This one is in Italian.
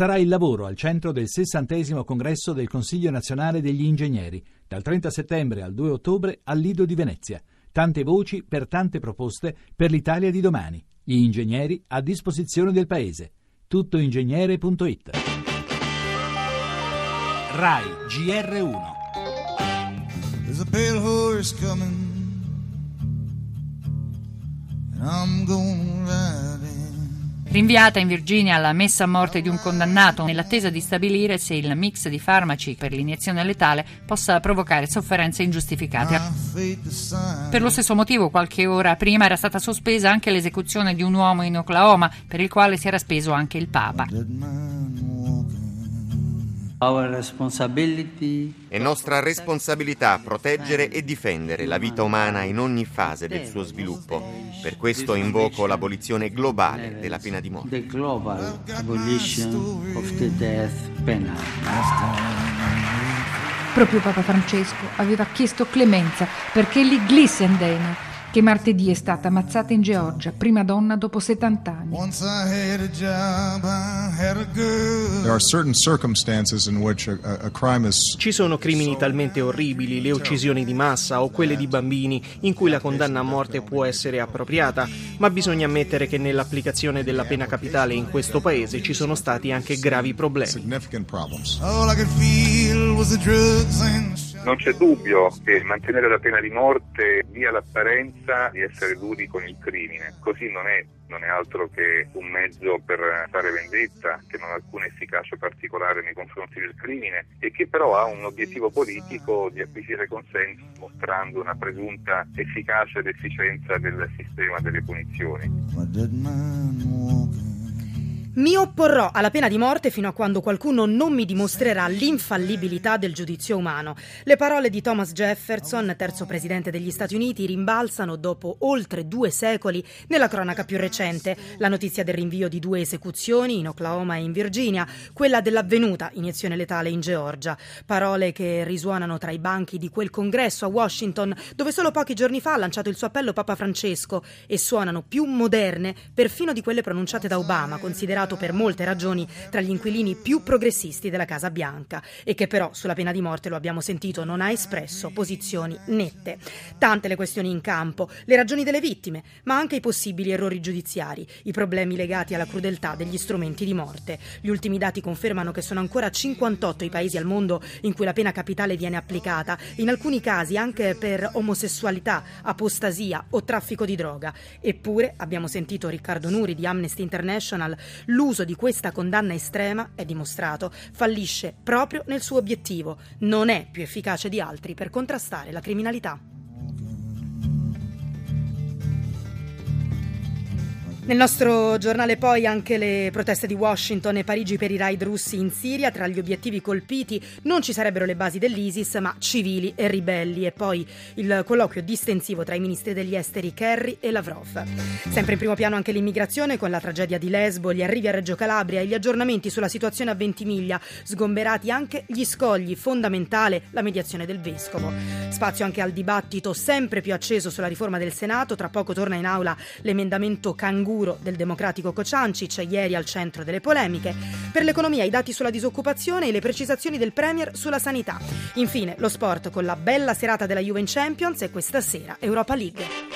sarà il lavoro al centro del 60 congresso del Consiglio nazionale degli ingegneri, dal 30 settembre al 2 ottobre al Lido di Venezia. Tante voci per tante proposte per l'Italia di domani. Gli ingegneri a disposizione del Paese. Tuttoingegnere.it RAI GR1 There's a pale horse coming and I'm gonna ride Rinviata in Virginia la messa a morte di un condannato nell'attesa di stabilire se il mix di farmaci per l'iniezione letale possa provocare sofferenze ingiustificate. Per lo stesso motivo, qualche ora prima era stata sospesa anche l'esecuzione di un uomo in Oklahoma, per il quale si era speso anche il Papa. È nostra responsabilità proteggere e difendere la vita umana in ogni fase del suo sviluppo. Per questo invoco l'abolizione globale della pena di morte. Proprio Papa Francesco aveva chiesto clemenza perché Lee Glissenden che martedì è stata ammazzata in Georgia, prima donna dopo 70 anni. Ci sono crimini talmente orribili, le uccisioni di massa o quelle di bambini, in cui la condanna a morte può essere appropriata, ma bisogna ammettere che nell'applicazione della pena capitale in questo paese ci sono stati anche gravi problemi. Non c'è dubbio che mantenere la pena di morte dia l'apparenza di essere duri con il crimine, così non è, non è altro che un mezzo per fare vendetta, che non ha alcuna efficacia particolare nei confronti del crimine e che però ha un obiettivo politico di acquisire consenso mostrando una presunta efficacia ed efficienza del sistema delle punizioni. Mi opporrò alla pena di morte fino a quando qualcuno non mi dimostrerà l'infallibilità del giudizio umano. Le parole di Thomas Jefferson, terzo presidente degli Stati Uniti, rimbalzano dopo oltre due secoli nella cronaca più recente. La notizia del rinvio di due esecuzioni in Oklahoma e in Virginia, quella dell'avvenuta iniezione letale in Georgia. Parole che risuonano tra i banchi di quel congresso a Washington, dove solo pochi giorni fa ha lanciato il suo appello Papa Francesco, e suonano più moderne perfino di quelle pronunciate da Obama, considerato considerato per molte ragioni tra gli inquilini più progressisti della Casa Bianca e che però sulla pena di morte, lo abbiamo sentito, non ha espresso posizioni nette. Tante le questioni in campo, le ragioni delle vittime, ma anche i possibili errori giudiziari, i problemi legati alla crudeltà degli strumenti di morte. Gli ultimi dati confermano che sono ancora 58 i paesi al mondo in cui la pena capitale viene applicata, in alcuni casi anche per omosessualità, apostasia o traffico di droga. Eppure abbiamo sentito Riccardo Nuri di Amnesty International, l'uso di questa condanna estrema, è dimostrato, fallisce proprio nel suo obiettivo. Non è più efficace di altri per contrastare la criminalità. Nel nostro giornale poi anche le proteste di Washington e Parigi per i raid russi in Siria, tra gli obiettivi colpiti non ci sarebbero le basi dell'ISIS, ma civili e ribelli e poi il colloquio distensivo tra i ministri degli esteri Kerry e Lavrov. Sempre in primo piano anche l'immigrazione con la tragedia di Lesbo, gli arrivi a Reggio Calabria e gli aggiornamenti sulla situazione a Ventimiglia, sgomberati anche gli scogli, fondamentale la mediazione del vescovo. Spazio anche al dibattito sempre più acceso sulla riforma del Senato, tra poco torna in aula l'emendamento Canguro futuro del democratico Cociancic, ieri al centro delle polemiche. Per l'economia i dati sulla disoccupazione e le precisazioni del Premier sulla sanità. Infine lo sport con la bella serata della Juve in Champions e questa sera Europa League.